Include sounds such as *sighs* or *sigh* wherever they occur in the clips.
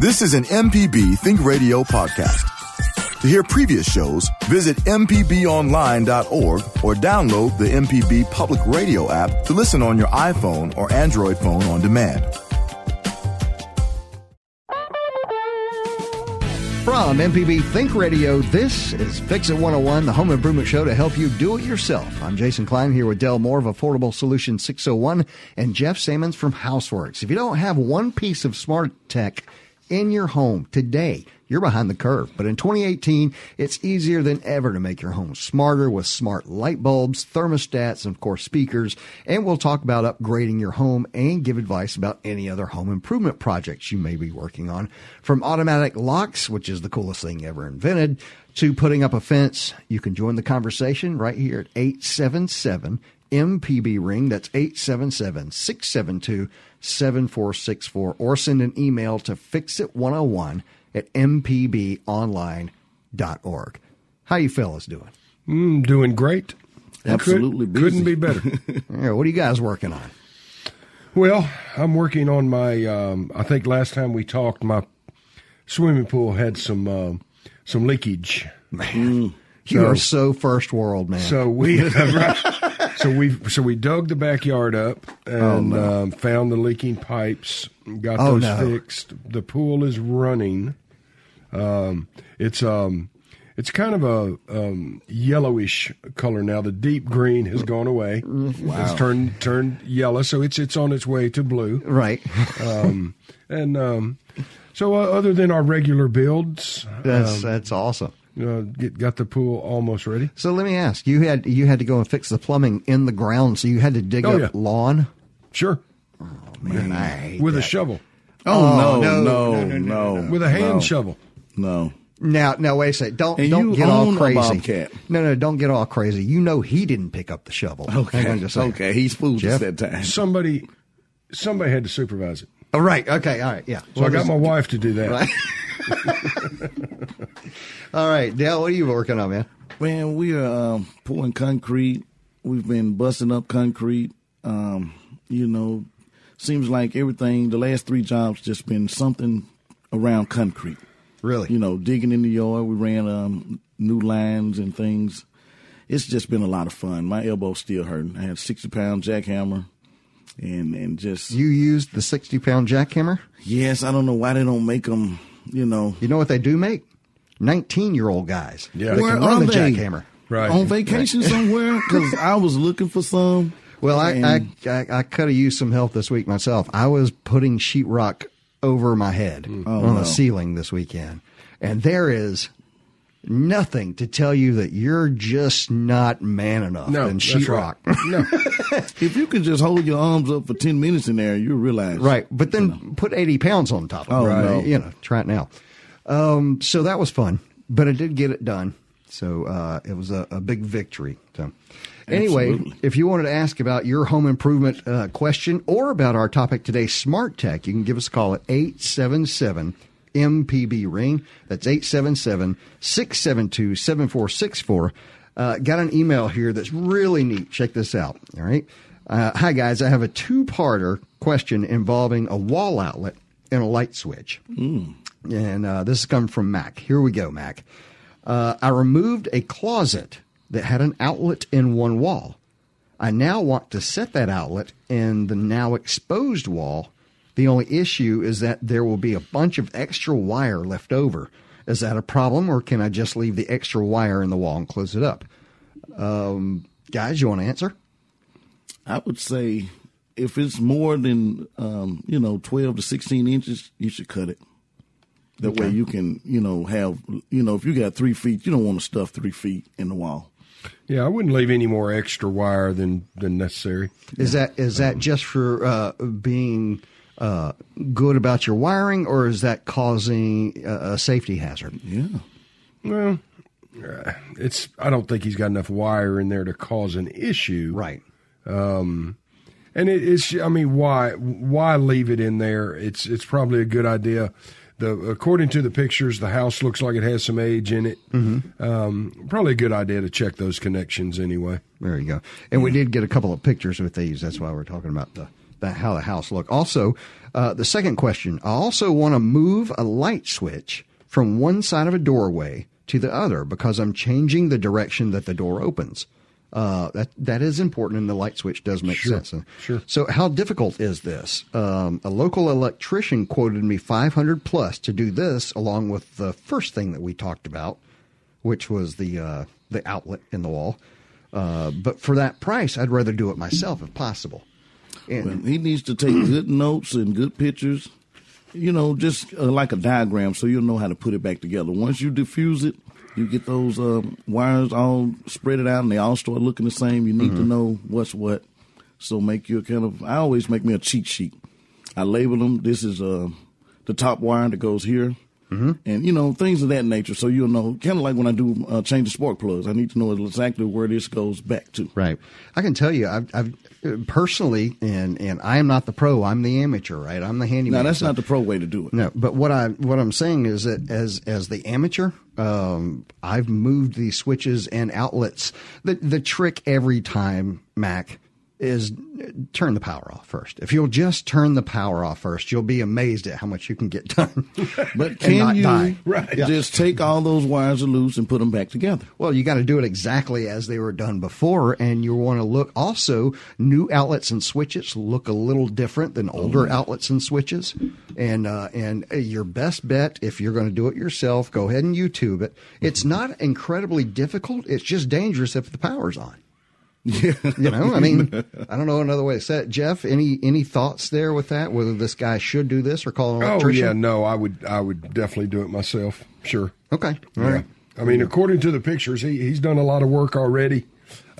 This is an MPB Think Radio podcast. To hear previous shows, visit MPBOnline.org or download the MPB Public Radio app to listen on your iPhone or Android phone on demand. From MPB Think Radio, this is Fix It 101, the home improvement show to help you do it yourself. I'm Jason Klein here with Dell Moore of Affordable Solution 601 and Jeff Sammons from Houseworks. If you don't have one piece of smart tech in your home today, you're behind the curve. But in 2018, it's easier than ever to make your home smarter with smart light bulbs, thermostats, and of course speakers. And we'll talk about upgrading your home and give advice about any other home improvement projects you may be working on. From automatic locks, which is the coolest thing ever invented, to putting up a fence, you can join the conversation right here at 877 MPB ring. That's 877 672 7464 or send an email to fixit101 at mpbonline.org. How you fellas doing? Mm, doing great. Absolutely Could, busy. Couldn't be better. *laughs* Yeah, what are you guys working on? well, I'm working on my. Um, I think last time we talked, my swimming pool had some um, some leakage. Man, you So- are so first world, man. So we *laughs* right. So we so we dug the backyard up and um, found the leaking pipes, got Oh, those no. fixed. The pool is running. Um, it's um it's kind of a um, yellowish color now. The deep green has gone away. Wow. It's turned turned yellow, so it's it's on its way to blue. right. Um, and um, so uh, other than our regular builds, That's that's awesome. Uh, get, got the pool almost ready. So let me ask, you had you had to go and fix the plumbing in the ground, so you had to dig Oh, up yeah. lawn? Sure, Man, I hate with a shovel. Oh, no, no, no, no, no, no, no, with a hand no, shovel. No. Now, now, wait a second. Don't And don't you get all own a crazy. No, no, don't get all crazy. You know he didn't pick up the shovel. Hang Okay. on just. Okay. He's fooled us that time. Somebody, somebody had to supervise it. Oh, right. Okay. All right. Yeah. So I got my wife to do that. *laughs* *laughs* All right, Dale. What are you working on, man? Man, we are um, pouring concrete. We've been busting up concrete. Um, you know, seems like everything. The last three jobs just been something around concrete. Really? You know, digging in the yard. We ran um, new lines and things. It's just been a lot of fun. My elbow's still hurting. I had a sixty pound jackhammer, and and just You used the sixty pound jackhammer. yes, I don't know why they don't make them. You know, You know what they do make? Nineteen year old guys. Yeah. They Where can run are the they? jackhammer. Right. on vacation somewhere *laughs* because I was looking for some. Well, I, I, I, I could have used some help this week myself. I was putting sheetrock over my head mm. Oh, on no. the ceiling this weekend, and there is nothing to tell you that you're just not man enough No, than that's sheetrock. right. No, *laughs* If you can just hold your arms up for ten minutes in there, you realize Right, but then put eighty pounds on top of Oh, it. Right, no. you know, try it now. Um, so that was fun, but I did get it done. So uh, it was a, a big victory. So anyway, Absolutely. if you wanted to ask about your home improvement uh, question or about our topic today, smart tech, you can give us a call at eight seven seven. MPB ring. That's 877 672 7464. Uh, Got an email here that's really neat. Check this out. All right. Uh, hi, guys. I have a two parter question involving a wall outlet and a light switch. And uh, this has come from Mac. Here we go, Mac. Uh, I removed a closet that had an outlet in one wall. I now want to set that outlet in the now exposed wall. The only issue is that there will be a bunch of extra wire left over. Is that a problem, or can I just leave the extra wire in the wall and close it up? Um, guys, you want to answer? I would say if it's more than um, you know twelve to sixteen inches, you should cut it. That way you can you know have you know if you got three feet, you don't want to stuff three feet in the wall. yeah, I wouldn't leave any more extra wire than than necessary. Is that is that just for uh, being uh, good about your wiring, or is that causing a, a safety hazard? Yeah. Well, uh, it's. I don't think he's got enough wire in there to cause an issue. Right. And it, it's, I mean, why why leave it in there? It's it's probably a good idea. The according to the pictures, the house looks like it has some age in it. Mm-hmm. Um, probably a good idea to check those connections anyway. There you go. And we did get a couple of pictures with these. That's why we're talking about the the, how the house look. Also, uh, the second question: I also want to move a light switch from one side of a doorway to the other because I'm changing the direction that the door opens. Uh, that that is important, and the light switch does make Sure, sense. sure. So, how difficult is this? Um, a local electrician quoted me 500 plus to do this, along with the first thing that we talked about, which was the uh, the outlet in the wall. Uh, but for that price, I'd rather do it myself if possible. And Well, he needs to take good *clears throat* notes and good pictures. You know, just uh, like a diagram, so you'll know how to put it back together. Once you diffuse it, you get those um, wires all spread it out, and they all start looking the same. You need to know what's what. So make your kind of. I always make me a cheat sheet. I label them. This is uh, the top wire that goes here. And you know things of that nature, so you'll know. Kind of like when I do uh, change the spark plugs, I need to know exactly where this goes back to. Right. I can tell you, I've, I've personally, and and I am not the pro. I'm the amateur. Right. I'm the handyman. Now that's So- not the pro way to do it. No, but what I what I'm saying is that as as the amateur, um, I've moved these switches and outlets. The the trick every time, Mac, is turn the power off first. If you'll just turn the power off first, you'll be amazed at how much you can get done. *laughs* But can you die. Right. just take all those wires loose and put them back together? Well, you got to do it exactly as they were done before, and you want to look also new outlets and switches look a little different than older outlets and switches, and uh, and uh, your best bet if you're going to do it yourself, go ahead and YouTube it. It's not incredibly difficult. It's just dangerous if the power's on. *laughs* Yeah. You know, I mean, I don't know another way to say it. Jeff, any any thoughts there with that? Whether this guy should do this or call an electrician? Oh electrician? yeah, no, I would I would definitely do it myself. Sure. Okay, all Yeah. right. I mean, according to the pictures, he he's done a lot of work already.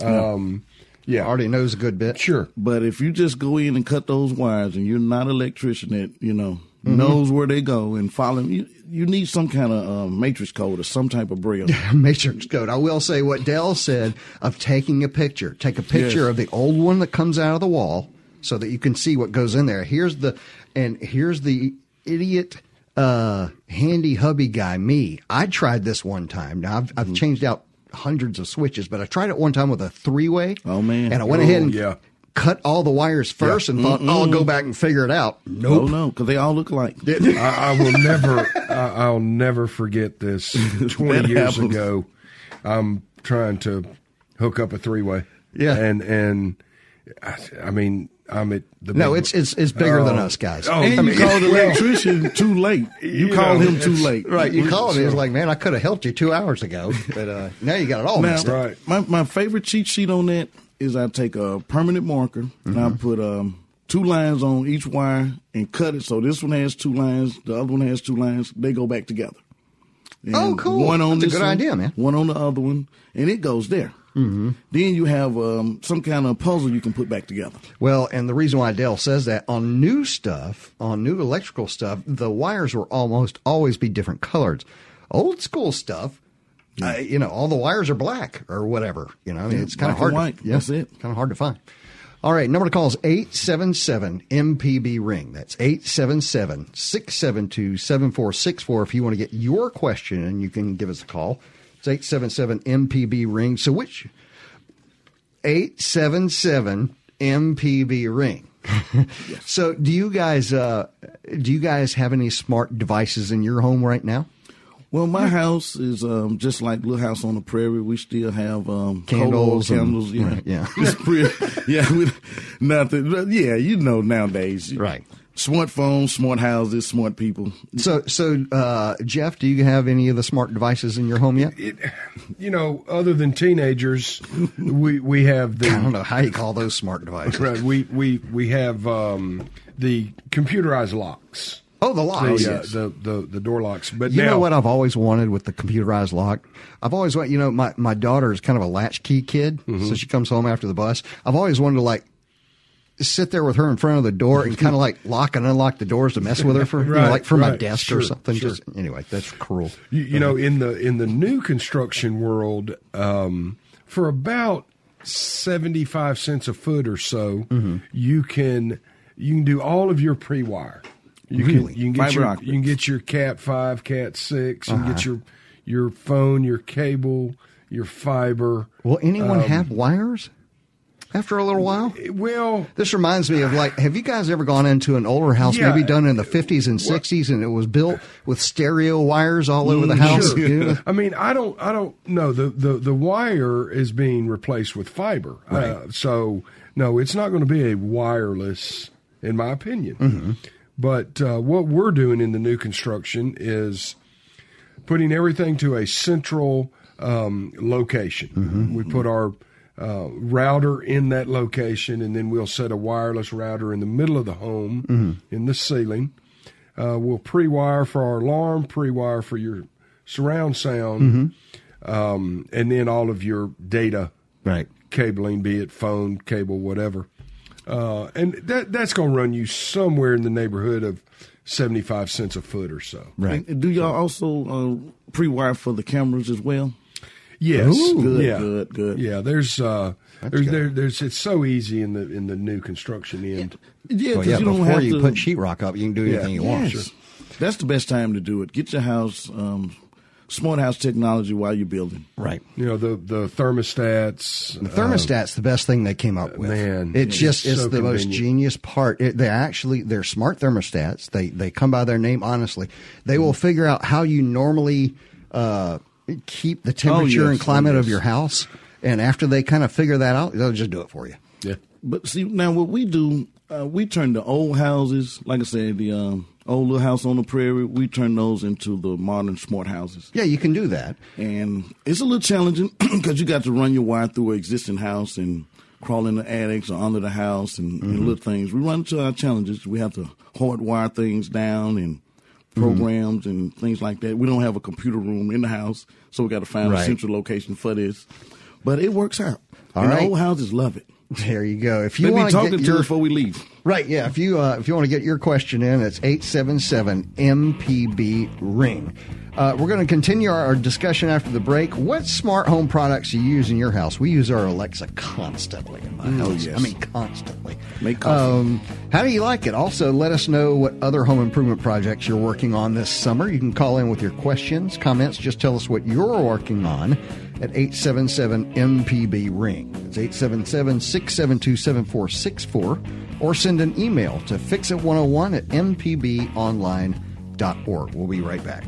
Um, yeah. Already knows a good bit. Sure. But if you just go in and cut those wires, and you're not an electrician that you know Mm-hmm. knows where they go and follow, you you need some kind of um, matrix code or some type of braille. *laughs* matrix code. I will say what Dell said of taking a picture. Take a picture Yes. of the old one that comes out of the wall so that you can see what goes in there. Here's the and here's the idiot uh handy hubby guy me. I tried this one time. Now I've Mm-hmm. I've changed out hundreds of switches, but I tried it one time with a three-way. Oh, man. And I went Oh, ahead and yeah. Cut all the wires first and thought, "Oh, I'll go back and figure it out." No, Nope. no, because they all look alike. *laughs* I, I will never, I, I'll never forget this. *laughs* Twenty years happens. ago, I'm trying to hook up a three way. Yeah. and and I, I mean, I'm at the No, big- it's it's it's bigger than Oh. us guys. Oh, And I you called the electrician *laughs* too late. You, You called know, him too late. Right, you called me. It's So- like, man, I could have helped you two hours ago, but uh, now you got it all Now, messed up. Right. my my favorite cheat sheet on that is I take a permanent marker and I put um, two lines on each wire and cut it so this one has two lines, the other one has two lines. They go back together. And Oh, cool. One on That's a this good one, idea, man. One on the other one, and it goes there. Mm-hmm. Then you have um, some kind of puzzle you can put back together. Well, and the reason why Dell says that on new stuff, on new electrical stuff, the wires will almost always be different colors. Old school stuff, uh, you know, all the wires are black or whatever. You know, I mean, Yeah, it's kind of hard. and to, white. That's it. Kind of hard to find. All right, number to call is 877 MPB ring. That's 877 672 7464 if you want to get your question and you can give us a call. It's 877 MPB ring. So which 877 MPB ring. *laughs* So, do you guys uh, do you guys have any smart devices in your home right now? Well, my house is um, just like Little House on the Prairie. We still have um, Candles coal oil and- candles. Yeah, right, yeah. *laughs* It's pretty, yeah. We, nothing. Yeah, you know nowadays. Right. Smartphones, smart houses, smart people. So, so uh, Jeff, do you have any of the smart devices in your home yet? it, you know, other than teenagers, we we have the *laughs* I don't know how you call those smart devices. Right. We we we have um, the computerized locks. Oh, the The, locks. uh, the the the door locks. But You now, know what I've always wanted with the computerized lock? I've always wanted, you know, my, my daughter is kind of a latchkey kid, Mm-hmm. so she comes home after the bus. I've always wanted to like sit there with her in front of the door and kind of like lock and unlock the doors to mess with her for, you know, *laughs* Right, like for my desk Sure, or something. sure. Just anyway, that's cruel. You, you know, in the in the new construction world, um, for about seventy five cents a foot or so, Mm-hmm. you can you can do all of your pre wire. You Really? can you can get Fiber your you can get your Cat five, Cat 6 You Uh-huh. can get your your phone, your cable, your fiber. Will anyone Um, have wires? after a little while? Well, This reminds me of like, have you guys ever gone into an older house, Yeah. maybe done in the 50s and 60s, and it was built with stereo wires all over the house? Sure. *laughs* I mean, I don't, I don't know. The, the, the wire is being replaced with fiber. Uh, so, no, it's not going to be a wireless, in my opinion. Mm-hmm. But uh, what we're doing in the new construction is putting everything to a central um, location. Mm-hmm. We put our uh, router in that location, and then we'll set a wireless router in the middle of the home Mm-hmm. in the ceiling. Uh, we'll pre-wire for our alarm, pre-wire for your surround sound, Mm-hmm. um, and then all of your data Right. cabling, be it phone, cable, whatever. Uh, and that that's going to run you somewhere in the neighborhood of seventy-five cents a foot or so. Right. And do y'all also uh, pre-wire for the cameras as well? Yes, Good, yeah. good, good. Yeah, there's uh, there's there, there's it's so easy in the in the new construction end. Yeah, Well, 'cause yeah, you don't before have you to put sheetrock up, you can do anything you want. Yes. That's the best time to do it. Get your house um, smart house technology while you're building. Right. You know the the thermostats. The thermostat's the best thing they came up with. man, it's it's just it's so the most genius part. It, they actually they're smart thermostats. They they come by their name honestly. They will figure out how you normally uh, keep the temperature yes, and climate oh, of your house, and after they kind of figure that out, they'll just do it for you. yeah, But see, now what we do, uh, we turn the old houses, like I said, the um, old little house on the prairie, we turn those into the modern smart houses. Yeah, you can do that. And it's a little challenging *clears throat* because you got to run your wire through an existing house and crawl in the attics or under the house and, and mm-hmm. little things. We run into our challenges. We have to hardwire things down and mm-hmm. programs and things like that. We don't have a computer room in the house, so we got to find Right. a central location for this. But it works out. All and right. the old houses love it. There you go. If you want to talking get to your us before we leave. Right, yeah. If you uh, if you want to get your question in, it's eight seven seven MPB ring. Uh, we're going to continue our, our discussion after the break. What smart home products do you use in your house? We use our Alexa constantly in my house. yes. I mean, constantly. Make. Um, how do you like it? Also, let us know what other home improvement projects you're working on this summer. You can call in with your questions, comments. Just tell us what you're working on at 877 MPB Ring. It's 877 672 7464. Or send an email to fixit101 at mpbonline.org. We'll be right back.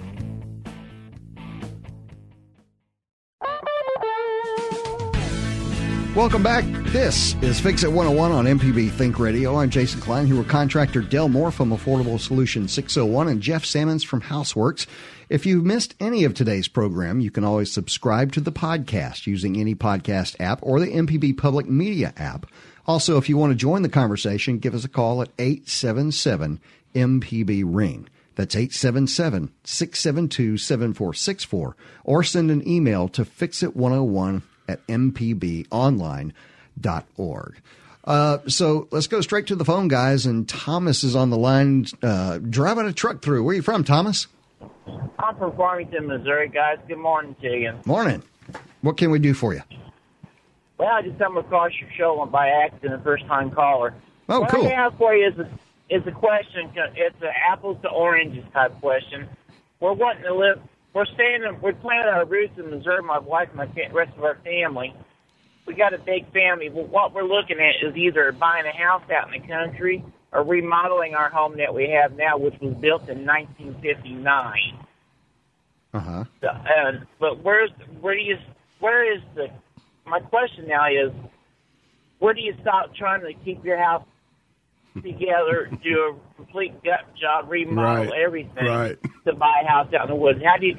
Welcome back. This is Fix It 101 on MPB Think Radio. I'm Jason Klein, here with contractor Del Moore from Affordable Solutions 601 and Jeff Sammons from Houseworks. If you've missed any of today's program, you can always subscribe to the podcast using any podcast app or the MPB Public Media app. Also, if you want to join the conversation, give us a call at 877 MPB Ring. That's 877 672 7464. Or send an email to fixit101 at mpbonline.org. Uh, so let's go straight to the phone, guys. And Thomas is on the line uh, driving a truck through. Where are you from, Thomas? I'm from Farmington, Missouri, guys. Good morning to you. Morning. What can we do for you? Well, I just stumbled across your show by accident, a first time caller. Oh, what cool. I have for you is a, is a question. It's an apples to oranges type question. We're wanting to live. We're staying. In, we're planting our roots in Missouri. My wife and my rest of our family. We got a big family. But what we're looking at is either buying a house out in the country or remodeling our home that we have now, which was built in 1959. Uh huh. So, uh, but where's where do you where is the my question now is where do you stop trying to keep your house together, do a complete gut job, remodel Right, everything right. to buy a house out in the woods? How do you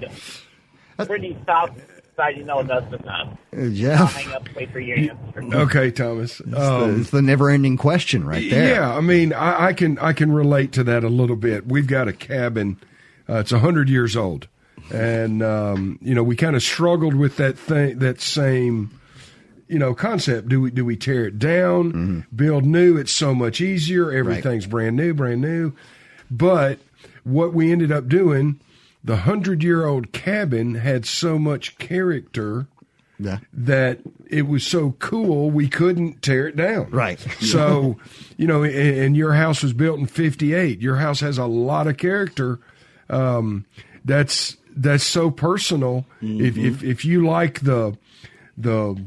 where do you stop decide you know enough's enough? I'll hang up wait for your answer. Okay, Thomas. Um, it's the never ending question right there. Yeah, I mean, I, I can I can relate to that a little bit. We've got a cabin; uh, it's a hundred years old, and um, you know we kind of struggled with that thing, that same, you know, concept. Do we do we tear it down, build new? It's so much easier. Everything's brand new, brand new. But what we ended up doing, the hundred year old cabin had so much character Yeah. that it was so cool we couldn't tear it down. Right. *laughs* So, you know, and, and your house was built in 58. Your house has a lot of character. Um, that's that's so personal. If, if if you like the the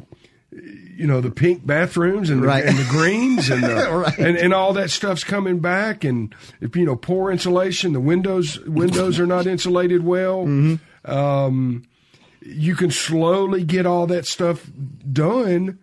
you know the pink bathrooms and the, Right. and the greens and the, *laughs* Right. and and all that stuff's coming back and if, you know poor insulation the windows windows are not insulated well Mm-hmm. um, you can slowly get all that stuff done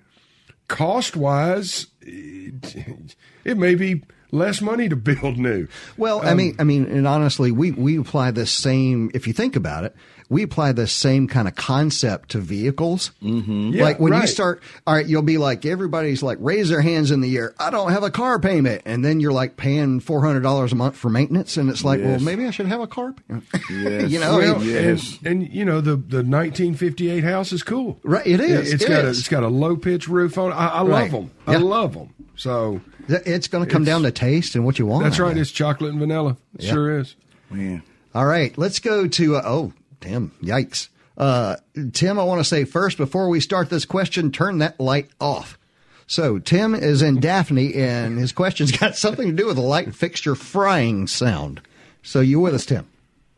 cost wise it, it may be less money to build new Well, I mean, I mean, and honestly, we we apply the same. If you think about it, we apply the same kind of concept to vehicles. Mm-hmm. Yeah, like when you start, all right, you'll be like, everybody's like, raise their hands in the air. I don't have a car payment, and then you're like paying four hundred dollars a month for maintenance, and it's like, well, maybe I should have a car payment. Yes. *laughs* you know, well, Yes. and, and you know the the 1958 house is cool. Right, it is. It's It got a, is. it's got a low pitch roof on. it. I, I Right. love them. I Yeah. love them. So it's going to come down to taste and what you want. that's right. It's chocolate and vanilla. It Yeah. Sure is. Man. All right, let's go to uh, oh, damn, yikes. Uh, Tim, I want to say first before we start this question, turn that light off. So Tim is in Daphne, and his question's *laughs* got something to do with a light fixture frying sound. So you with us, Tim?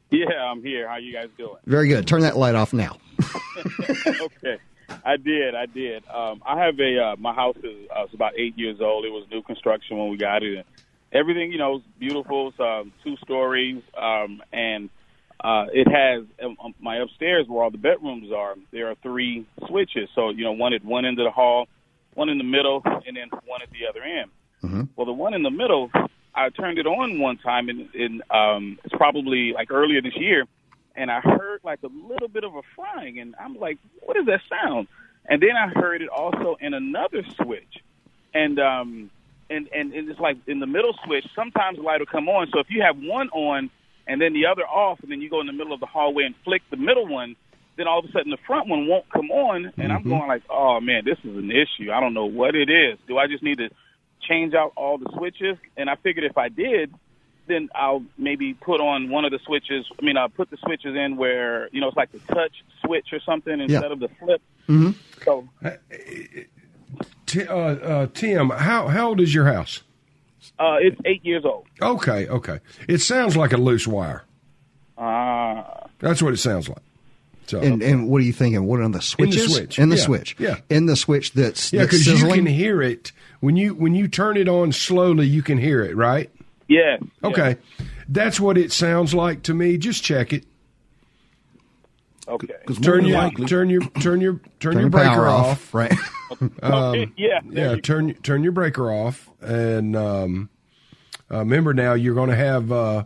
Yeah, I'm here. How you guys doing? Very good. Turn that light off now. *laughs* *laughs* okay, I did. I did. Um, I have a uh, my house is uh, it's about eight years old. It was new construction when we got it. And everything you know is beautiful. It's um, two stories, um, and uh, it has um, um, my upstairs where all the bedrooms are. There are three switches. So you know, one at one end of the hall, one in the middle, and then one at the other end. Well, the one in the middle, I turned it on one time, and, and um, it's probably like earlier this year, and I heard like a little bit of a frying, and I'm like, "What is that sound?" And then I heard it also in another switch, and um, and and, and it's like in the middle switch. Sometimes the light will come on. So if you have one on and then the other off, and then you go in the middle of the hallway and flick the middle one, then all of a sudden the front one won't come on, and I'm going like, "Oh man, this is an issue. I don't know what it is. Do I just need to change out all the switches?" And I figured if I did, then I'll maybe put on one of the switches. I mean, I'll put the switches in where you know it's like the touch switch or something instead of the flip. Mm-hmm. So Ti- uh, uh, Tim, how how old is your house? uh, it's eight years old. Okay, okay. It sounds like a loose wire. Uh, That's what it sounds like. So And and what are you thinking? What on the switches? switch. In the Yeah, switch. yeah. In the switch that's yeah, because you can hear it when you when you turn it on slowly. You can hear it, right? Yeah. Okay, that's what it sounds like to me. Just check it. Okay. Because Turn your likely, turn your turn your *coughs* turn, Turn your your breaker power off. off. Right. okay. *laughs* *laughs* Yeah. Yeah, you turn turn your breaker off, and um, uh, remember now you're going to have uh,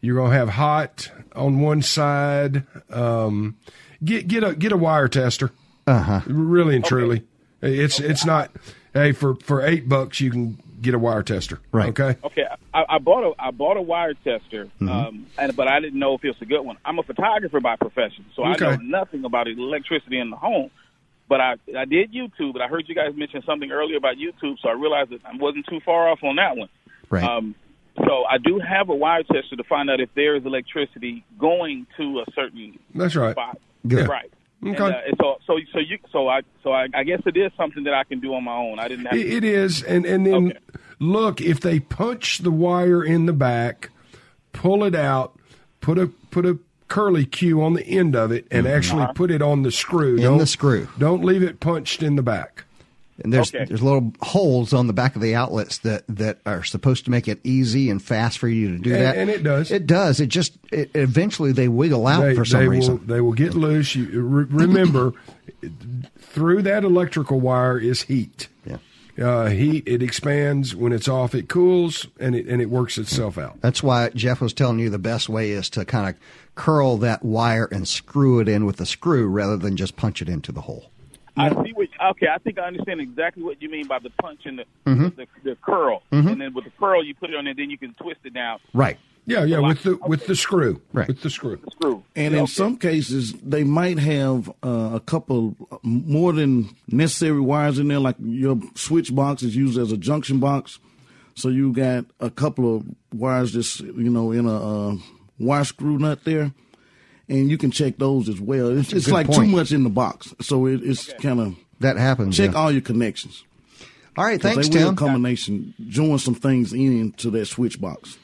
you're going to have hot on one side. Um, get get a get a wire tester. Uh huh. Really and truly, it's it's not. Hey, for for eight bucks you can get a wire tester. Right. Okay. Okay, I, I bought a I bought a wire tester, Mm-hmm. um, and but I didn't know if it was a good one. I'm a photographer by profession, so I know nothing about electricity in the home. But I I did YouTube, and I heard you guys mention something earlier about YouTube, so I realized that I wasn't too far off on that one. Right. Um, so I do have a wire tester to find out if there is electricity going to a certain That's right. spot. Good. Right. And, uh, and so so so you so I so I, I guess it is something that I can do on my own. I didn't have. It, to, it is, and and then Okay. look if they punch the wire in the back, pull it out, put a put a curly Q on the end of it, and actually put it on the screw. In Don't- the screw. Don't leave it punched in the back. And there's Okay. there's little holes on the back of the outlets that, that are supposed to make it easy and fast for you to do And- that. and it does. It does. It just it, eventually they wiggle out They, for some they reason. will they will get loose. You re- remember, through that electrical wire is heat. Yeah. Uh, heat it expands when it's off. It cools and it and it works itself out. That's why Jeff was telling you the best way is to kind of curl that wire and screw it in with a screw rather than just punch it into the hole. I see what. Okay, I think I understand exactly what you mean by the punch and the Mm-hmm. the, the curl, and then with the curl you put it on, and then you can twist it down. Right. Yeah, yeah, with the with the screw, Right. with the screw. The screw. And in Okay. some cases, they might have uh, a couple more than necessary wires in there. Like your switch box is used as a junction box, so you got a couple of wires just you know in a uh, wire screw nut there, and you can check those as well. It's, it's like point. too much in the box, so it, it's kind of That happens. check yeah. all your connections. All right, Thanks, they will Tim. combination join some things into that switch box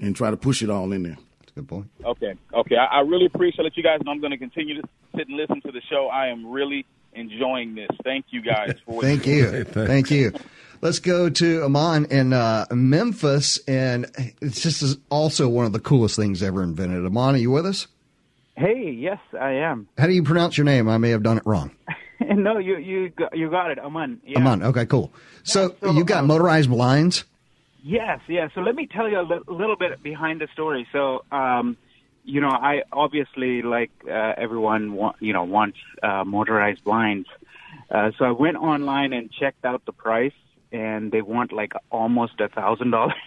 and try to push it all in there. That's a good point. Okay, okay. I, I really appreciate it. You guys know I'm going to continue to sit and listen to the show. I am really enjoying this. Thank you guys for Thank you're you. doing. Thank you. Let's go to Amon in uh, Memphis, and this is also one of the coolest things ever invented. Amon, are you with us? Hey, yes, I am. How do you pronounce your name? I may have done it wrong. *laughs* no, you you got, you got it, Aman. Yeah. Amon. Okay, cool. So, so, you got um, motorized blinds. Yes, yes. So let me tell you a li- little bit behind the story. So, um, you know, I obviously like uh, everyone, wa- you know, wants uh, motorized blinds. Uh, so I went online and checked out the price, and they want like almost a thousand dollars. *laughs*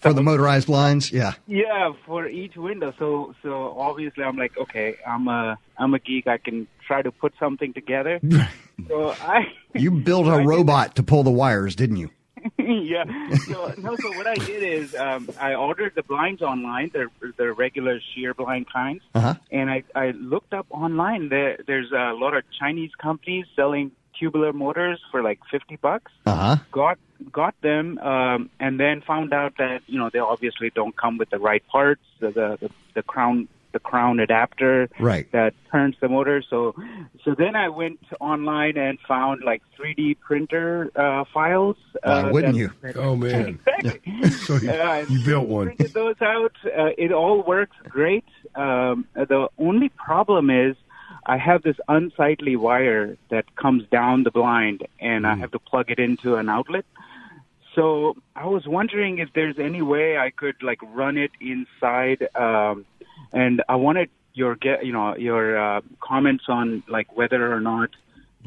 For the motorized blinds, yeah. Yeah, for each window. So so obviously I'm like, okay, I'm a I'm a geek. I can try to put something together. *laughs* so I You built a robot to pull the wires, didn't you? *laughs* yeah. So no, so what I did is um, I ordered the blinds online. They're they're regular sheer blind kinds. Uh-huh. And I I looked up online. There there's a lot of Chinese companies selling tubular motors for like fifty bucks Uh huh. got got them um, and then found out that you know they obviously don't come with the right parts the the, the, the crown the crown adapter Right. that turns the motor so so then I went online and found like 3D printer uh, files Why uh, wouldn't that- you? that- Oh man! Exactly. So you, *laughs* Uh, you built one. printed those out. Uh, it all works great. Um, the only problem is I have this unsightly wire that comes down the blind, and I have to plug it into an outlet. So I was wondering if there's any way I could like run it inside, um, and I wanted your get you know your uh, comments on like whether or not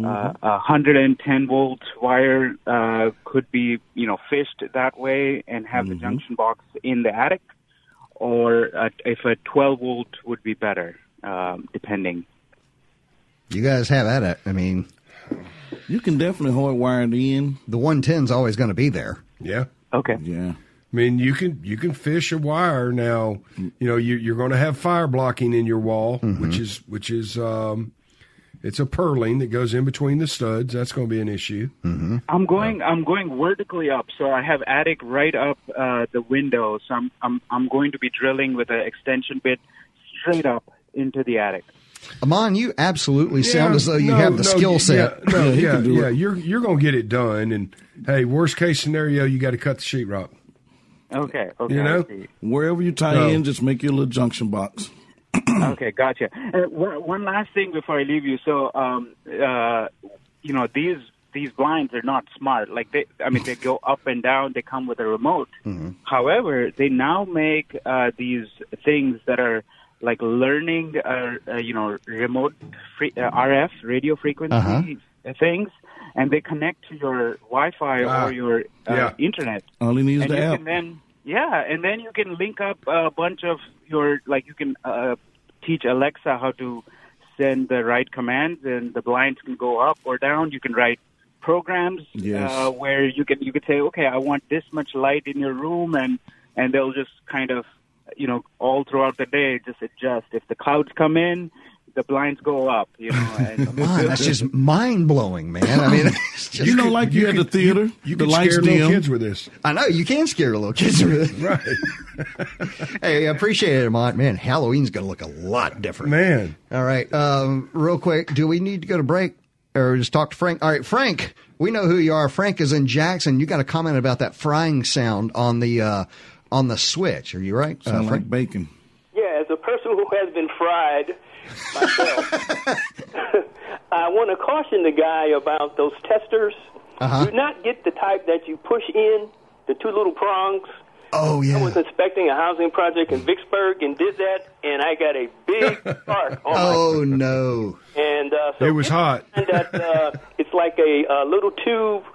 uh, a 110 volt wire uh, could be you know fished that way and have the junction box in the attic, or uh, if a 12 volt would be better, um, depending. You guys have at it. I mean, You can definitely hardwire it in. the 110's always going to be there. Yeah. Okay. Yeah. I mean, you can you can fish a wire now. You know, you, you're going to have fire blocking in your wall, which is which is um, it's a purling that goes in between the studs. That's going to be an issue. I'm going. I'm going vertically up, so I have attic right up uh, the window. So I'm, I'm I'm going to be drilling with an extension bit straight up into the attic. Amon, you absolutely sound as though you no, have the no, skill yeah, set. no, *laughs* Yeah, yeah, yeah. You're you're going to get it done. And hey, worst case scenario, you got to cut the sheetrock. Okay. Okay. You know? Wherever you tie No. in, just make your little junction box. *clears throat* okay, gotcha. Uh, one, one last thing before I leave you. So, um, uh, you know, these these blinds are not smart. Like they, I mean, they go *laughs* up and down. They come with a remote. However, they now make uh, these things that are like learning, uh, uh, you know, remote free, uh, RF radio frequency Uh-huh. things, and they connect to your Wi-Fi Ah, or your uh, yeah. internet Only he needs and the app. can then yeah and then you can link up a bunch of your like you can uh, teach alexa how to send the right commands and the blinds can go up or down you can write programs Yes. uh, where you can you could say okay i want this much light in your room and and they'll just kind of you know all throughout the day just adjust if the clouds come in the blinds go up you know *laughs* and Amon, that's just mind blowing, man. I mean, *laughs* it's just, You know, like you, at the theater, You the can lights scare little kids with this, I know you can scare the little kids with it. right? *laughs* Hey, I appreciate it, Amon. Man, Halloween's going to look a lot different. Man, All right. Um, real quick, do we need to go to break or just talk to Frank? All right, Frank, we know who you are. Frank is in Jackson. You got a comment about that frying sound on the uh, on the switch. Are you right, uh, Sound Frank? like bacon. Yeah, as a person who has been fried myself, *laughs* I want to caution the guy about those testers. Uh-huh. Do not get the type that you push in, the two little prongs. Oh yeah. I was inspecting a housing project in Vicksburg and did that, and I got a big *laughs* spark on Oh no. And uh, so It was hot. And that uh, *laughs* it's like a, uh little tube with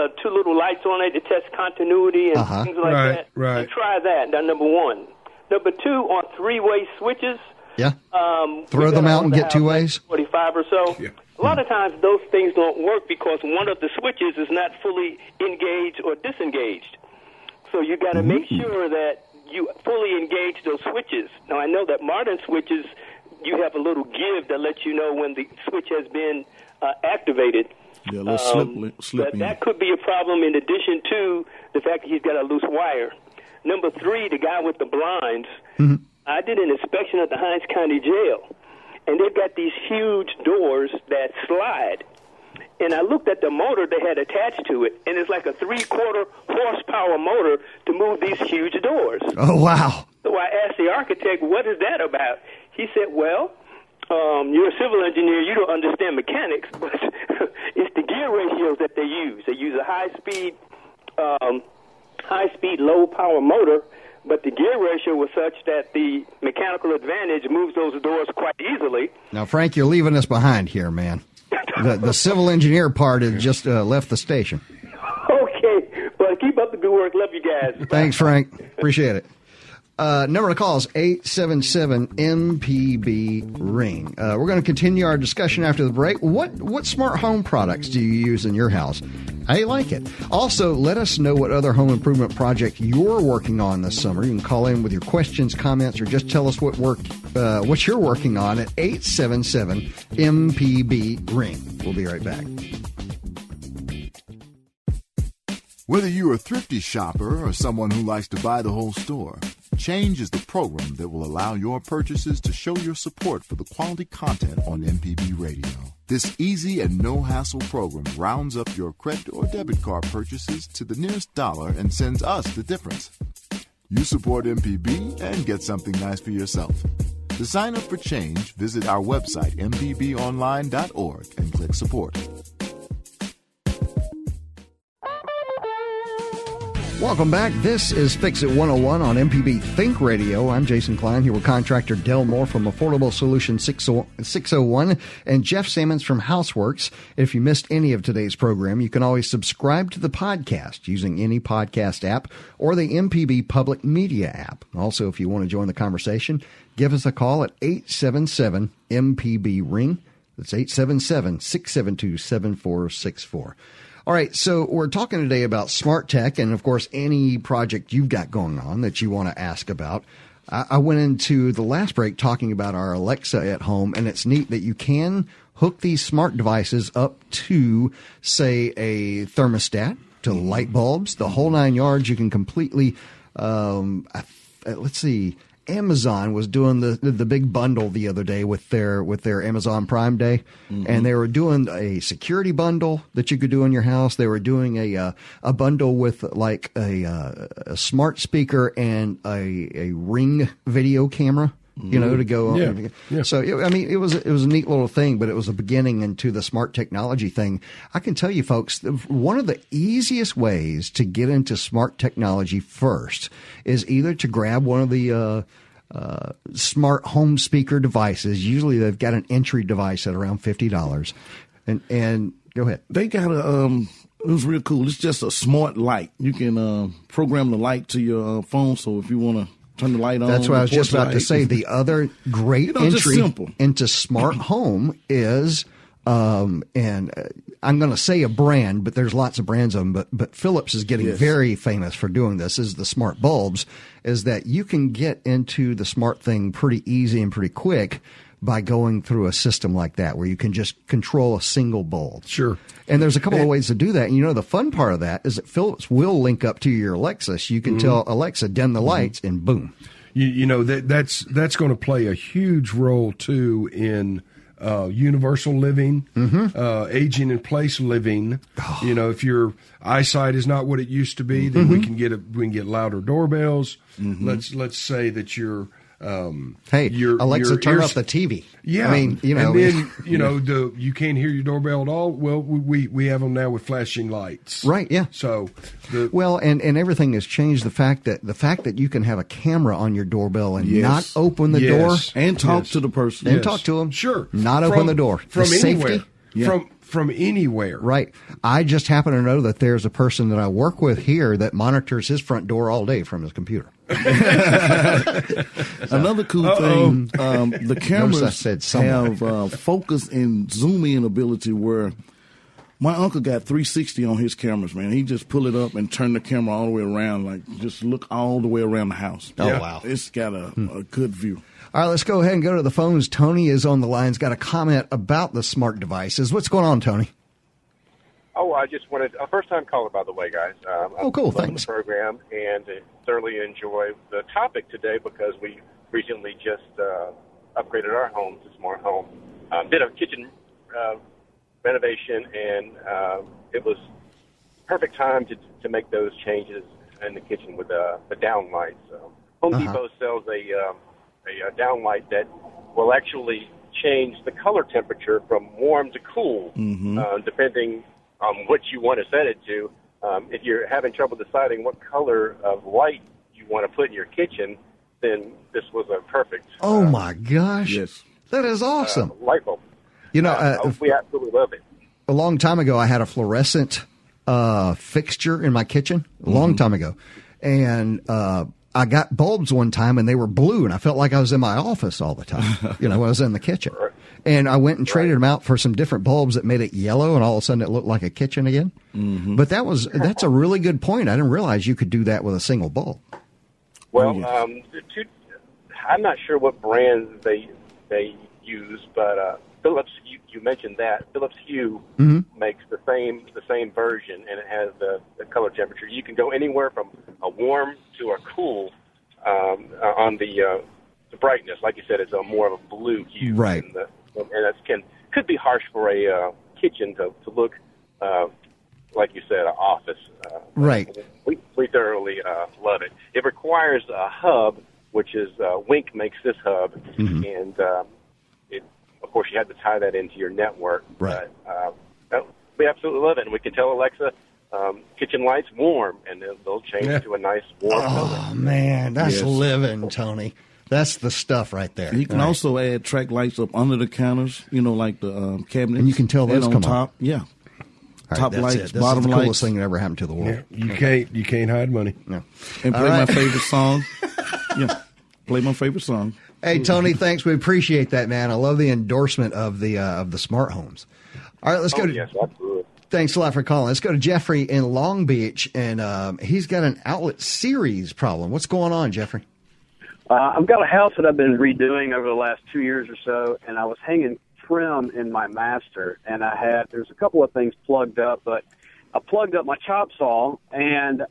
uh, two little lights on it to test continuity and Uh-huh. things like Right, that. right. And try that. Now, number one. Number two, on three-way switches. Yeah. Um, Throw them out and get have two like ways? 45 or so. Yeah. A lot of times those things don't work because one of the switches is not fully engaged or disengaged. So you got to make sure that you fully engage those switches. Now I know that modern switches, you have a little give that lets you know when the switch has been uh, activated. Yeah, a little slip, um, slip But in. that could be a problem in addition to the fact that he's got a loose wire. Number three, the guy with the blinds. Mm-hmm. I did an inspection at the Hinds County Jail, and they've got these huge doors that slide. And I looked at the motor they had attached to it, and it's like a three quarter horsepower motor to move these huge doors. Oh, wow. So I asked the architect, what is that about? He said, well, um, you're a civil engineer, you don't understand mechanics, *laughs* but it's the gear ratios that they use. They use a high speed, um, high speed, low power motor, but the gear ratio was such that the mechanical advantage moves those doors quite easily. Now, Frank, you're leaving us behind here, man. The, the civil engineer part has just uh, left the station. *laughs* Okay, well, keep up the good work. Love you guys. Thanks, Frank. Appreciate it. Uh, number to call is 877 MPB Ring. Uh, we're going to continue our discussion after the break. What, what smart home products do you use in your house? I like it? Also, let us know what other home improvement project you're working on this summer. You can call in with your questions, comments, or just tell us what work uh, what you're working on at 877 MPB Ring. We'll be right back. Whether you're a thrifty shopper or someone who likes to buy the whole store, Change is the program that will allow your purchases to show your support for the quality content on MPB Radio. This easy and no hassle program rounds up your credit or debit card purchases to the nearest dollar and sends us the difference. You support MPB and get something nice for yourself. To sign up for Change, visit our website, mpbonline.org, and click support. Welcome back. This is Fix It 101 on MPB Think Radio. I'm Jason Klein here with contractor Del Moore from Affordable Solution 601 and Jeff Sammons from Houseworks. If you missed any of today's program, you can always subscribe to the podcast using any podcast app or the MPB Public Media app. Also, if you want to join the conversation, give us a call at 877 MPB Ring. That's 877 672 7464. All right, so we're talking today about smart tech, and of course, any project you've got going on that you want to ask about. I went into the last break talking about our Alexa at home, and it's neat that you can hook these smart devices up to, say, a thermostat, to light bulbs, the whole nine yards. You can completely, um, let's see, Amazon was doing the the big bundle the other day with their with their Amazon Prime Day, mm-hmm. and they were doing a security bundle that you could do in your house. They were doing a uh, a bundle with like a, uh, a smart speaker and a a Ring video camera you know, to go. Yeah, yeah. So it, I mean, it was it was a neat little thing, but it was a beginning into the smart technology thing. I can tell you, folks, one of the easiest ways to get into smart technology first is either to grab one of the uh, uh, smart home speaker devices. Usually, they've got an entry device at around fifty dollars, and and go ahead. They got a. Um, it was real cool. It's just a smart light. You can uh, program the light to your uh, phone. So if you want to turn the light on. That's what I was just about light. to say. The other great you know, entry into smart home is, um, and uh, I'm going to say a brand, but there's lots of brands of them. But but Philips is getting yes. very famous for doing this. Is the smart bulbs? Is that you can get into the smart thing pretty easy and pretty quick by going through a system like that where you can just control a single bulb. Sure. And there's a couple of ways to do that. And you know, the fun part of that is that Philips will link up to your Alexa. So you can mm-hmm. tell Alexa, dim the mm-hmm. lights, mm-hmm. and boom. You, you know, that, that's, that's going to play a huge role too in, uh, universal living, mm-hmm. uh, aging in place living. Oh. *sighs* You know, if your eyesight is not what it used to be, then we mm-hmm. can get a, we can get louder doorbells. Mm-hmm. Let's let's say that you're um, hey, your, Alexa, your turn off the TV. Yeah, I mean, you know, and then *laughs* you know the you can't hear your doorbell at all. Well, we we have them now with flashing lights. Right. Yeah. So, the, well, and and everything has changed. The fact that the fact that you can have a camera on your doorbell and yes. not open the yes. door and talk yes. to the person and talk to them. Sure. Not from, open the door from the anywhere. Safety, yeah. From from anywhere. Right. I just happen to know that there's a person that I work with here that monitors his front door all day from his computer. *laughs* *laughs* Another cool Uh-oh. thing, um, the *laughs* cameras have uh, focus and zoom in ability where my uncle got 360 on his cameras, man. He just pull it up and turn the camera all the way around, like just look all the way around the house. Oh, yeah. wow. It's got a, hmm. a good view. All right, let's go ahead and go to the phones. Tony is on the line. He's got a comment about the smart devices. What's going on, Tony? Oh, I just wanted a first time caller, by the way, guys. Um, oh, cool. Thanks. The program and thoroughly enjoy the topic today because we recently just uh, upgraded our home to smart home. Um, did a kitchen uh, renovation, and uh, it was perfect time to to make those changes in the kitchen with uh, the down lights. So Home Uh-huh. Depot sells a um, a, uh down light that will actually change the color temperature from warm to cool, uh, depending on what you want to set it to. Um, if you're having trouble deciding what color of light you want to put in your kitchen, then this was a perfect Oh my gosh. Yes. That is awesome. uh, light bulb. you know, uh, Uh, we absolutely love it. a long time ago, I had a fluorescent uh, fixture in my kitchen. A long time ago, and uh, I got bulbs one time, and they were blue, and I felt like I was in my office all the time. *laughs* you know, when I was in the kitchen, and I went and traded them out for some different bulbs that made it yellow, and all of a sudden it looked like a kitchen again. But that was that's a really good point. I didn't realize you could do that with a single bulb. Well, yes. um, two, I'm not sure what brands they they use, but uh, Philips. You, you mentioned that Philips Hue makes the same the same version, and it has the, the color temperature. You can go anywhere from a warm to a cool um, uh, on the uh, the brightness. Like you said, it's a more of a blue hue, Right. And, the, and that can could be harsh for a uh, kitchen to to look. Uh, like you said, an office. Uh, Right. we, we thoroughly uh, love it. It requires a hub, which is uh, Wink makes this hub, Mm-hmm. and um, of course you had to tie that into your network. Right. But, uh, no, we absolutely love it, and we can tell Alexa um, kitchen lights warm, and they'll, they'll change Yeah. to a nice warm color. Oh man, that's Yes. living, Tony. That's the stuff right there. You can Right. also add track lights up under the counters, you know, like the um, cabinets. And you can tell those and come on on. top. Yeah. All right, top lights, it. This bottom is the coolest lights. thing that ever happened to the world. Yeah, you can't you can't hide money. No. And All play my favorite song. *laughs* yeah. Play my favorite song. Hey Tony, thanks. We appreciate that, man. I love the endorsement of the uh, of the smart homes. All right, let's go Oh, to. yes, absolutely. Thanks a lot for calling. Let's go to Jeffrey in Long Beach, and um, he's got an outlet series problem. What's going on, Jeffrey? Uh, I've got a house that I've been redoing over the last two years or so, and I was hanging trim in my master, and I had there's a couple of things plugged up, but I plugged up my chop saw and I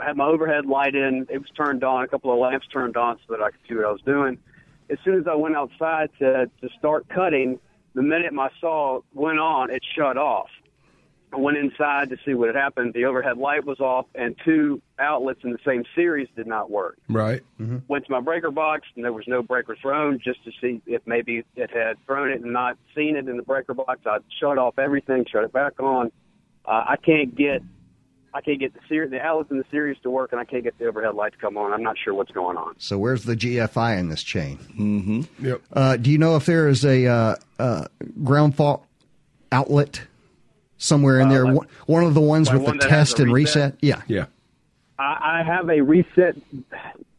had my overhead light in. It was turned on, a couple of lamps turned on so that I could see what I was doing. As soon as I went outside to to start cutting, the minute my saw went on, it shut off. I went inside to see what had happened. The overhead light was off, and two outlets in the same series did not work Right. went to my breaker box and there was no breaker thrown just to see if maybe it had thrown it and not seen it in the breaker box. I shut off everything, shut it back on. Uh, I can't get I can't get the ser- the outlets in the series to work and I can't get the overhead lights to come on. I'm not sure what's going on. So where's the GFI in this chain? Yep. Uh, do you know if there is a uh, uh, ground fault outlet somewhere in Uh, there? like- one, one of the ones like with one the test and reset? reset. Yeah. Yeah. I, I have a reset.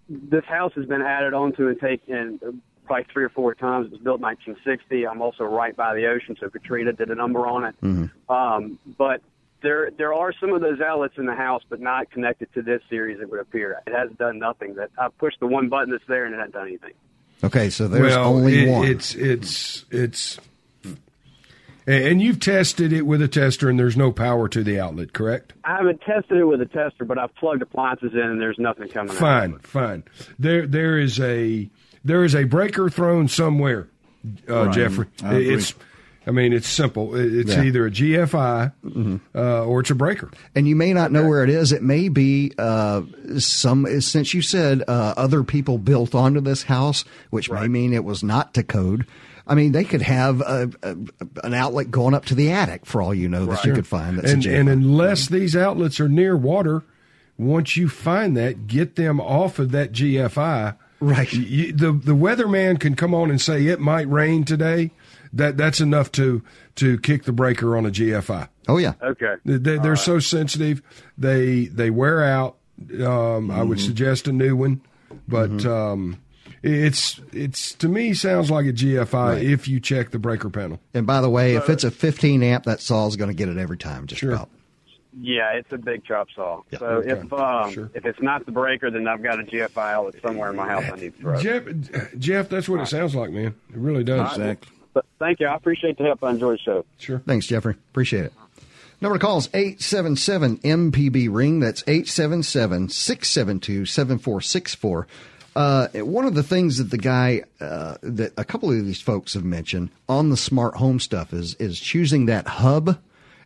This house has been added onto and taken probably three or four times. It was built in 1960. I'm also right by the ocean, so Katrina did a number on it. Mm-hmm. Um, but there there are some of those outlets in the house, but not connected to this series. It would appear it has done nothing. That I pushed the one button that's there and it hasn't done anything. Okay, so there's well, only it- one. It's it's it's, and you've tested it with a tester, and there's no power to the outlet, correct? I haven't tested it with a tester, but I've plugged appliances in and there's nothing coming out. Fine, fine. There there is a there is a breaker thrown somewhere, uh, Right. Jeffrey. I agree. It's. I mean, it's simple. It's Yeah. either a GFI uh, or it's a breaker. and you may not know where it is. It may be uh, some, since you said uh, other people built onto this house, which may mean it was not to code. I mean, they could have a, a, an outlet going up to the attic for all you know that you could find. That's and, and unless these outlets are near water, once you find that, get them off of that GFI. Right. You, the the weatherman can come on and say it might rain today. That that's enough to to kick the breaker on a GFI. oh yeah, Okay. They, they're so sensitive. They they wear out. Um, I would suggest a new one, but um, it's it's to me sounds like a GFI if you check the breaker panel. and by the way, if it's a 15 amp, that saw is going to get it every time. Just Sure. about. Yeah, it's a big chop saw. Yeah, so okay. if um, Sure. if it's not the breaker, then I've got a GFI outlet somewhere in my house I need to throw. Jeff, Jeff, that's what it sounds like, man. It really does. Exactly. But thank you. I appreciate the help. I enjoy the show. Sure. Thanks, Jeffrey. Appreciate it. Number to call is 877 MPB Ring. That's 877 672 7464. Uh, one of the things that the guy, uh, that a couple of these folks have mentioned on the smart home stuff is is choosing that hub,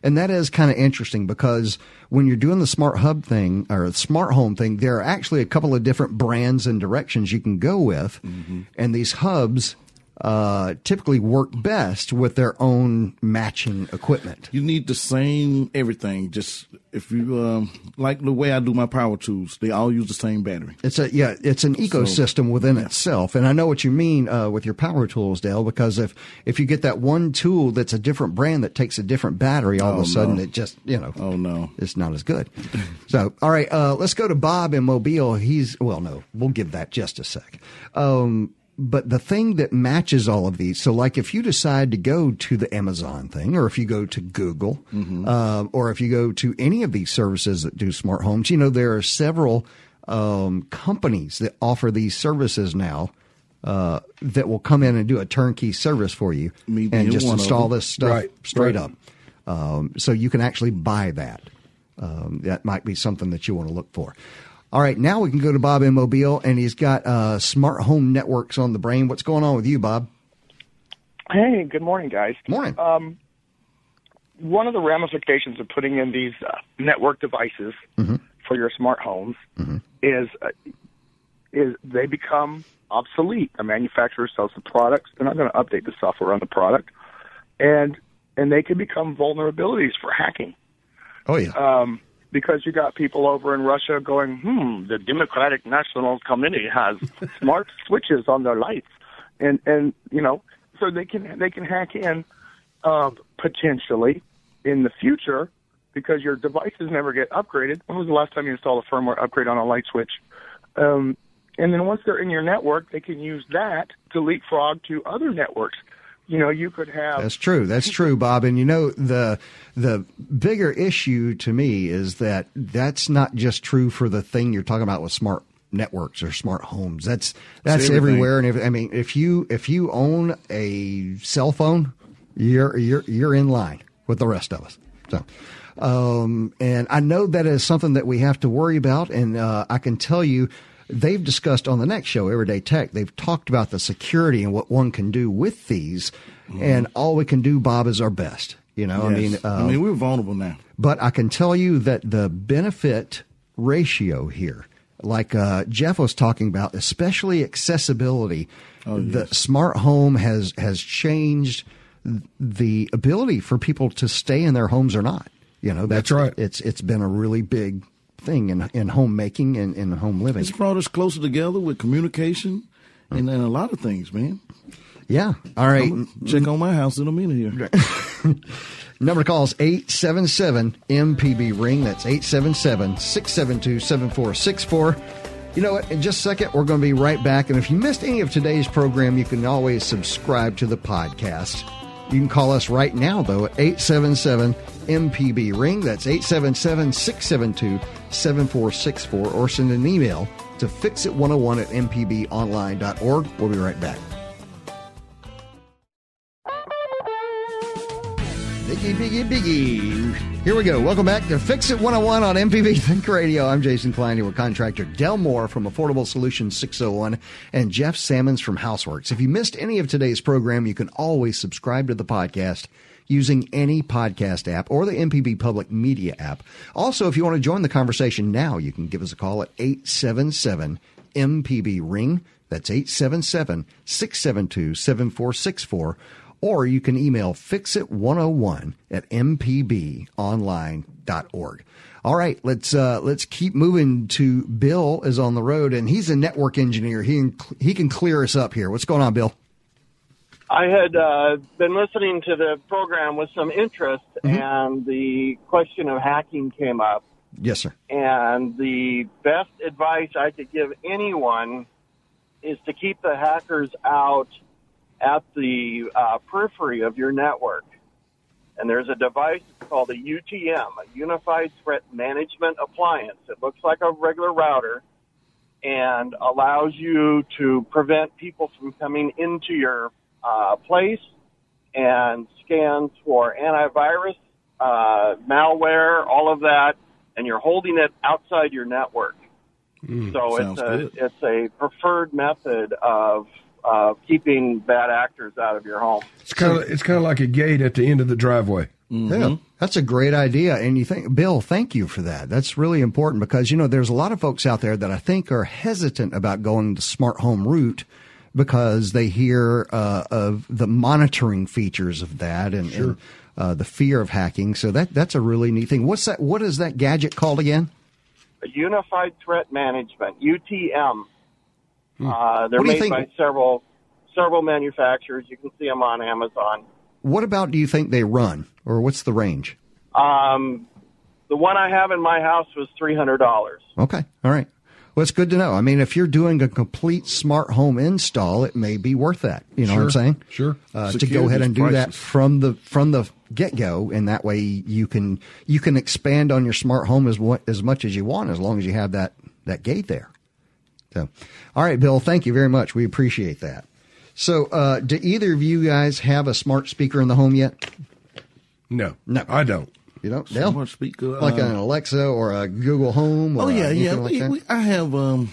and that is kind of interesting because when you're doing the smart hub thing or the smart home thing, there are actually a couple of different brands and directions you can go with, and these hubs uh, typically work best with their own matching equipment. You need the same everything. Just if you um, like the way I do my power tools, they all use the same battery. It's a yeah, it's an ecosystem within itself, and I know what you mean uh, with your power tools, Dale. Because if if you get that one tool that's a different brand that takes a different battery, all of Oh, a sudden no. it just you know, oh no, it's not as good. so all right, uh, let's go to Bob in Mobile. He's well, no, we'll give that just a sec. Um, but the thing that matches all of these, so like if you decide to go to the Amazon thing, or if you go to Google, uh, or if you go to any of these services that do smart homes, you know there are several um, companies that offer these services now. Uh, that will come in and do a turnkey service for you and just install this stuff Right, straight right. up. Um, so you can actually buy that. Um, that might be something that you want to look for. All right, now we can go to Bob in Mobile, and he's got uh, smart home networks on the brain. What's going on with you, Bob? Hey, good morning, guys. Morning. Um, one of the ramifications of putting in these uh, network devices for your smart homes is uh, is they become obsolete. A manufacturer sells the products; they're not going to update the software on the product, and and they can become vulnerabilities for hacking. Oh yeah, Um, because you got people over in Russia going, hmm, the Democratic National Committee has *laughs* smart switches on their lights, and and you know, so they can they can hack in uh, potentially in the future because your devices never get upgraded. When was the last time you installed a firmware upgrade on a light switch? Um, and then once they're in your network, they can use that to leapfrog to other networks. You know, you could have That's true. That's true, Bob. And you know the the bigger issue to me is that that's not just true for the thing you're talking about with smart networks or smart homes. That's that's everywhere. And if, I mean, if you if you own a cell phone, you're you're you're in line with the rest of us. So. Um, and I know that is something that we have to worry about. And uh, I can tell you, they've discussed on the next show, Everyday Tech, they've talked about the security and what one can do with these. And all we can do, Bob, is our best. You know, I mean, Yes. uh, I mean, we're vulnerable now. but I can tell you that the benefit ratio here, like uh, Jeff was talking about, especially accessibility, the smart home has has changed the ability for people to stay in their homes or not. You know, that's, That's right. It's it's been a really big thing in in homemaking and in home living. It's brought us closer together with communication and, and a lot of things, man. Yeah. All right. Check on my house in a minute here. *laughs* Number to call is 877 MPB Ring. That's 877 672 7464. You know what? In just a second, we're going to be right back. And if you missed any of today's program, you can always subscribe to the podcast. You can call us right now, though, at 877 MPB Ring. That's 877 672 7464. Or send an email to fixit101 at mpbonline.org. We'll be right back. Biggie, biggie, biggie. Here we go. Welcome back to Fix It 101 on MPB Think Radio. I'm Jason Klein here with contractor Del Moore from Affordable Solutions 601 and Jeff Sammons from Houseworks. If you missed any of today's program, you can always subscribe to the podcast using any podcast app or the MPB Public Media app. Also, if you want to join the conversation now, you can give us a call at 877 MPB Ring. That's 877 672 7464 or you can email fixit101 at mpbonline.org. All right, let's uh, let's keep moving to Bill is on the road and he's a network engineer. He he can clear us up here. What's going on, Bill? I had uh, been listening to the program with some interest, and the question of hacking came up. Yes, sir. And the best advice I could give anyone is to keep the hackers out at the uh, periphery of your network. And there's a device called a UTM, a Unified Threat Management Appliance. It looks like a regular router and allows you to prevent people from coming into your uh, place and scans for antivirus, uh, malware, all of that, and you're holding it outside your network. Mm, so it's a good. it's a preferred method of uh, keeping bad actors out of your home. It's kind of it's kind of like a gate at the end of the driveway. Yeah, that's a great idea. And you think, Bill, thank you for that. That's really important because, you know, there's a lot of folks out there that I think are hesitant about going the smart home route because they hear uh, of the monitoring features of that and, and uh, the fear of hacking. So that that's a really neat thing. What's that? What is that gadget called again? Unified Threat Management (UTM). Uh, they're What do you made think- by several several manufacturers. You can see them on Amazon. What about do you think they run, or what's the range? Um, the one I have in my house was three hundred dollars. Okay, all right. Well, it's good to know. I mean, if you're doing a complete smart home install, it may be worth that. You know what I'm saying? Sure. uh, to go ahead and do that from the from the get go, and that way you can you can expand on your smart home as what as much as you want, as long as you have that that gate there. So, all right, Bill, thank you very much. We appreciate that. So, uh, do either of you guys have a smart speaker in the home yet? No, no, I don't. You don't, Dale? Smart speaker, like uh, an Alexa or a Google Home? Or Oh yeah, yeah. like we, we, I have. Um,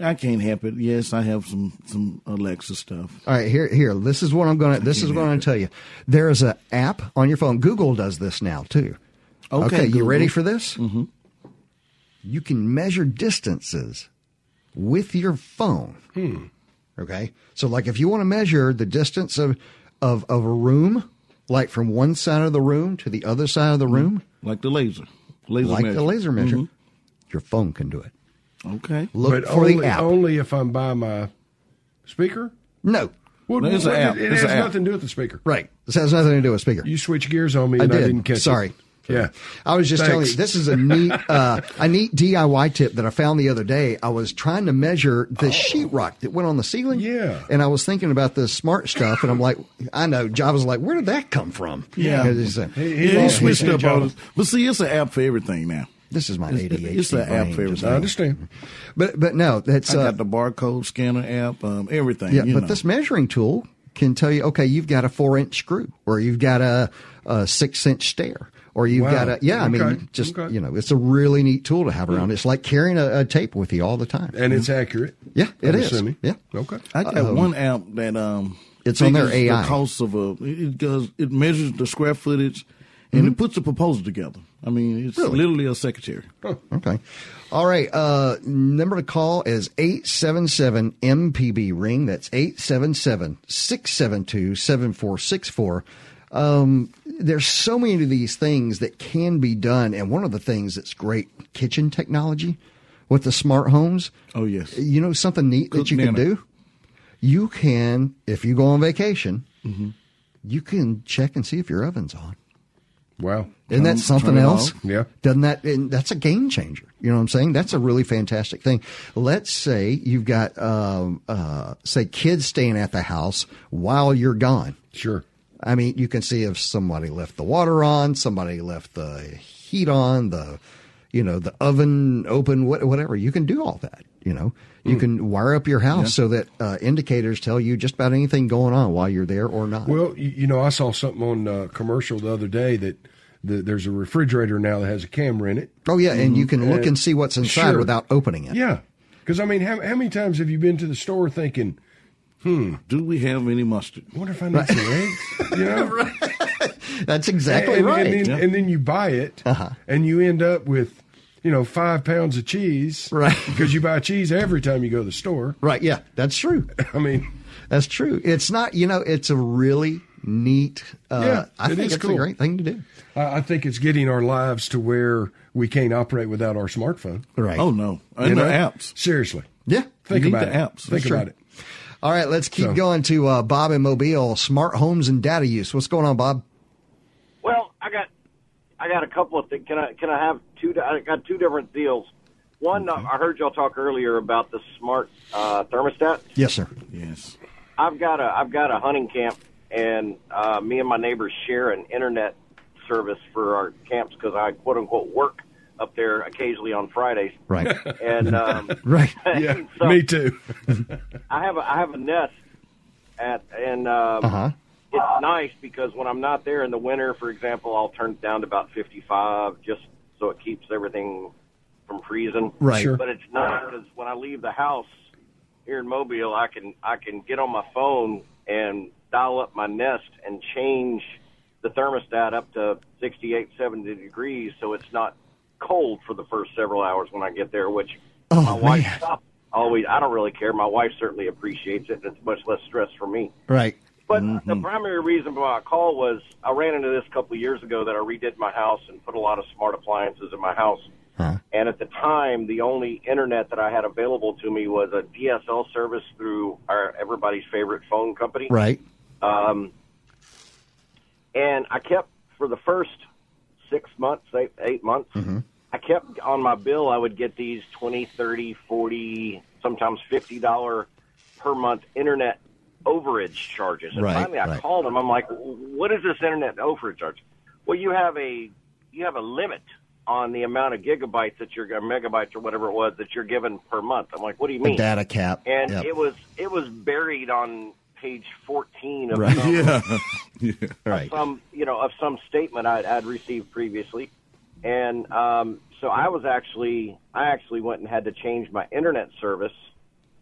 I can't help it. Yes, I have some some Alexa stuff. All right, here, here. This is what I'm going to. This is what I'm going to tell you. There is an app on your phone. Google does this now too. Okay, you ready for this? Mm-hmm. You can measure distances with your phone. Hmm. Okay, so like if you want to measure the distance of of of a room, like from one side of the room to the other side of the room, like the laser, laser like measure. the laser measure, Mhm. your phone can do it. Okay, Look but for only, the app. only if I'm by my speaker. No. Well, No, it's an app. It, it It's has an app. nothing to do with the speaker. Right. This has nothing to do with speaker. You switch gears on me, I and I, did. didn't catch Sorry. it. Yeah. I was just telling you, this is a neat, uh, *laughs* a neat DIY tip that I found the other day. I was trying to measure the sheetrock that went on the ceiling. Yeah. And I was thinking about the smart stuff, and I'm like, I know. Java's like, where did that come from? Yeah, And it's, uh, yeah, he switched up all this. But see, it's an app for everything now. This is my It's- ADHD It's an app for everything. I understand. But but no, that's I uh, got the barcode scanner app, um, everything. Yeah, but know. this measuring tool can tell you, okay, you've got a four inch screw, or you've got a, a six inch stair, or you've Wow. got a yeah. I mean, just Okay. you know, it's a really neat tool to have around. It's like carrying a, a tape with you all the time, And it's accurate. Yeah, it I'm is. assuming. Yeah. Okay. I got Um, one app that um, It's on their figures AI. The cost of a it it does it measures the square footage, and it puts a proposal together. I mean, it's Mm-hmm. Really? literally a secretary. Okay. All right. Uh, number to call is 877 MPB ring. That's 877 672 7464. Um, There's so many of these things that can be done. And one of the things that's great kitchen technology with the smart homes. Oh, yes. You know something neat Cook that you can do? You can, if you go on vacation, Mm-hmm. you can check and see if your oven's on. Wow. Isn't that something else? Yeah. Doesn't that, and that's a game changer. You know what I'm saying? That's a really fantastic thing. Let's say you've got, um, uh, say kids staying at the house while you're gone. Sure. I mean, you can see if somebody left the water on, somebody left the heat on, the, you know, the oven open, what- whatever. You can do all that. You know, you can wire up your house. Yeah. so that uh, indicators tell you just about anything going on while you're there or not. Well, you, you know, I saw something on uh, commercial the other day that the, there's a refrigerator now that has a camera in it. oh yeah, and you can look And- and see what's inside Sure. without opening it. Yeah. Because, I mean, how, how many times have you been to the store thinking, hmm, Do we have any mustard? I wonder if I need some eggs? *laughs* You know? That's exactly and, right. And then, and then you buy it, Uh-huh. and you end up with, you know, five pounds of cheese. Right. *laughs* Because you buy cheese every time you go to the store. Right. Yeah, that's true. *laughs* I mean, That's true. It's not, you know, it's a really neat, uh, Yeah, I it think is it's a great thing to do. I, I think it's getting our lives to where we can't operate without our smartphone. Right. Oh no, and You the know? apps. Seriously. Yeah. Think You need about the it. apps. Think That's true. about it. All right, let's keep So- going to uh, Bob in Mobile, smart homes and data use. What's going on, Bob? Well, I got I got a couple of things. Can I can I have two? I got two different deals. One, uh, I heard y'all talk earlier about the smart uh, thermostat. Yes, sir. Yes. I've got a I've got a hunting camp, and uh, me and my neighbors share an internet service for our camps because I quote unquote work up there occasionally on Fridays. Right. And um, *laughs* Right. *laughs* Yeah, so me too. *laughs* I have a I have a nest at and um, Uh huh. it's nice because when I'm not there in the winter, for example, I'll turn it down to about 55 just so it keeps everything from freezing. Right. Sure. But it's not because when I leave the house here in Mobile, I can I can get on my phone and dial up my Nest and change the thermostat up to 68, 70 degrees, so it's not cold for the first several hours when I get there. Which Oh, my wife man. always I don't really care. My wife certainly appreciates it. And it's much less stress for me. Right. But the primary reason for my call was I ran into this a couple of years ago that I redid my house and put a lot of smart appliances in my house. And at the time, the only internet that I had available to me was a DSL service through our everybody's favorite phone company. Right. Um, and I kept for the first six months, eight, eight months, Mm-hmm. I kept on my bill. I would get these twenty, thirty, forty, sometimes fifty dollar per month internet overage charges. And Right, finally, I right. called them. I'm like, "What is this internet overage charge?" Well, you have a you have a limit on the amount of gigabytes that you're or megabytes or whatever it was that you're given per month. I'm like, "What do you mean?" data cap. And Yep. it was it was buried on page 14 of Right. some, Yeah. *laughs* Right. some you know of some statement I'd, I'd received previously, and um, so I was actually I actually went and had to change my internet service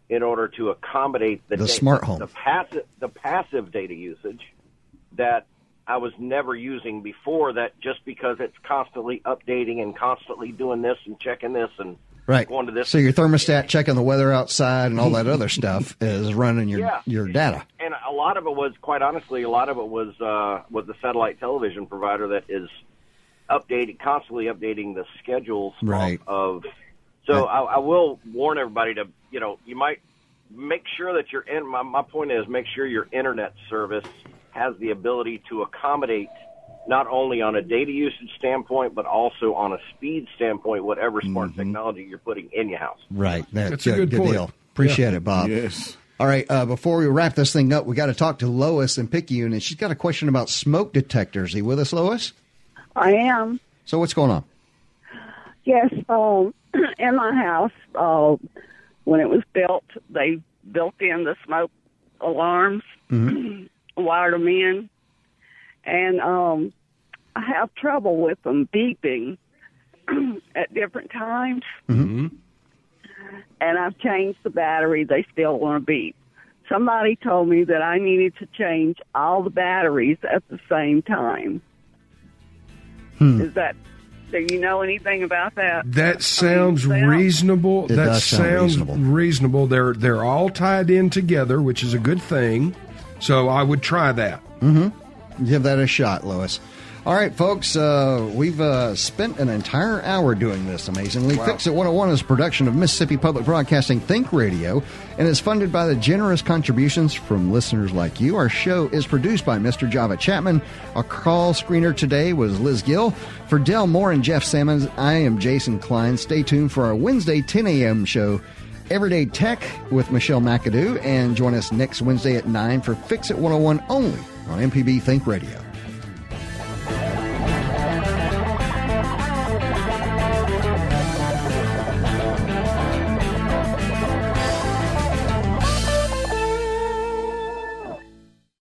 in order to accommodate the The da- smart home. the passive the passive data usage that I was never using before. That just because it's constantly updating and constantly doing this and checking this and Right. going to this So your thermostat checking the weather outside and all that other stuff *laughs* is running your Yeah. your data. and a lot of it was, quite honestly, a lot of it was uh, was the satellite television provider that is updating, constantly updating the schedules Right. of. So I, I will warn everybody to, you know, you might make sure that your in. My, my point is, make sure your internet service has the ability to accommodate not only on a data usage standpoint, but also on a speed standpoint, whatever smart technology you're putting in your house. Right. That's, That's a good point. deal. Appreciate Yeah. it, Bob. Yes. All right. Uh, before we wrap this thing up, we got to talk to Lois in Picayune, and she's got a question about smoke detectors. Are you with us, Lois? I am. So what's going on? Yes, um, *clears throat* in my house, uh, when it was built, they built in the smoke alarms, *clears throat* wired them in, and um, I have trouble with them beeping *clears throat* at different times. Mm-hmm. And I've changed the battery; they still want to beep. Somebody told me that I needed to change all the batteries at the same time. Hmm. Is that? Do you know anything about that? That sounds reasonable. It that does sound sounds reasonable. reasonable. They're they're all tied in together, which is a good thing. So I would try that. Mm-hmm. Give that a shot, Lois. All right, folks, uh, we've uh, spent an entire hour doing this amazingly. Fix It 101 is a production of Mississippi Public Broadcasting Think Radio and is funded by the generous contributions from listeners like you. Our show is produced by Mr. Java Chapman. Our call screener today was Liz Gill. For Dell Moore and Jeff Sammons, I am Jason Klein. Stay tuned for our Wednesday 10 a.m. show. Everyday Tech with Michelle McAdoo, and join us next Wednesday at 9 for Fix It 101 only on MPB Think Radio.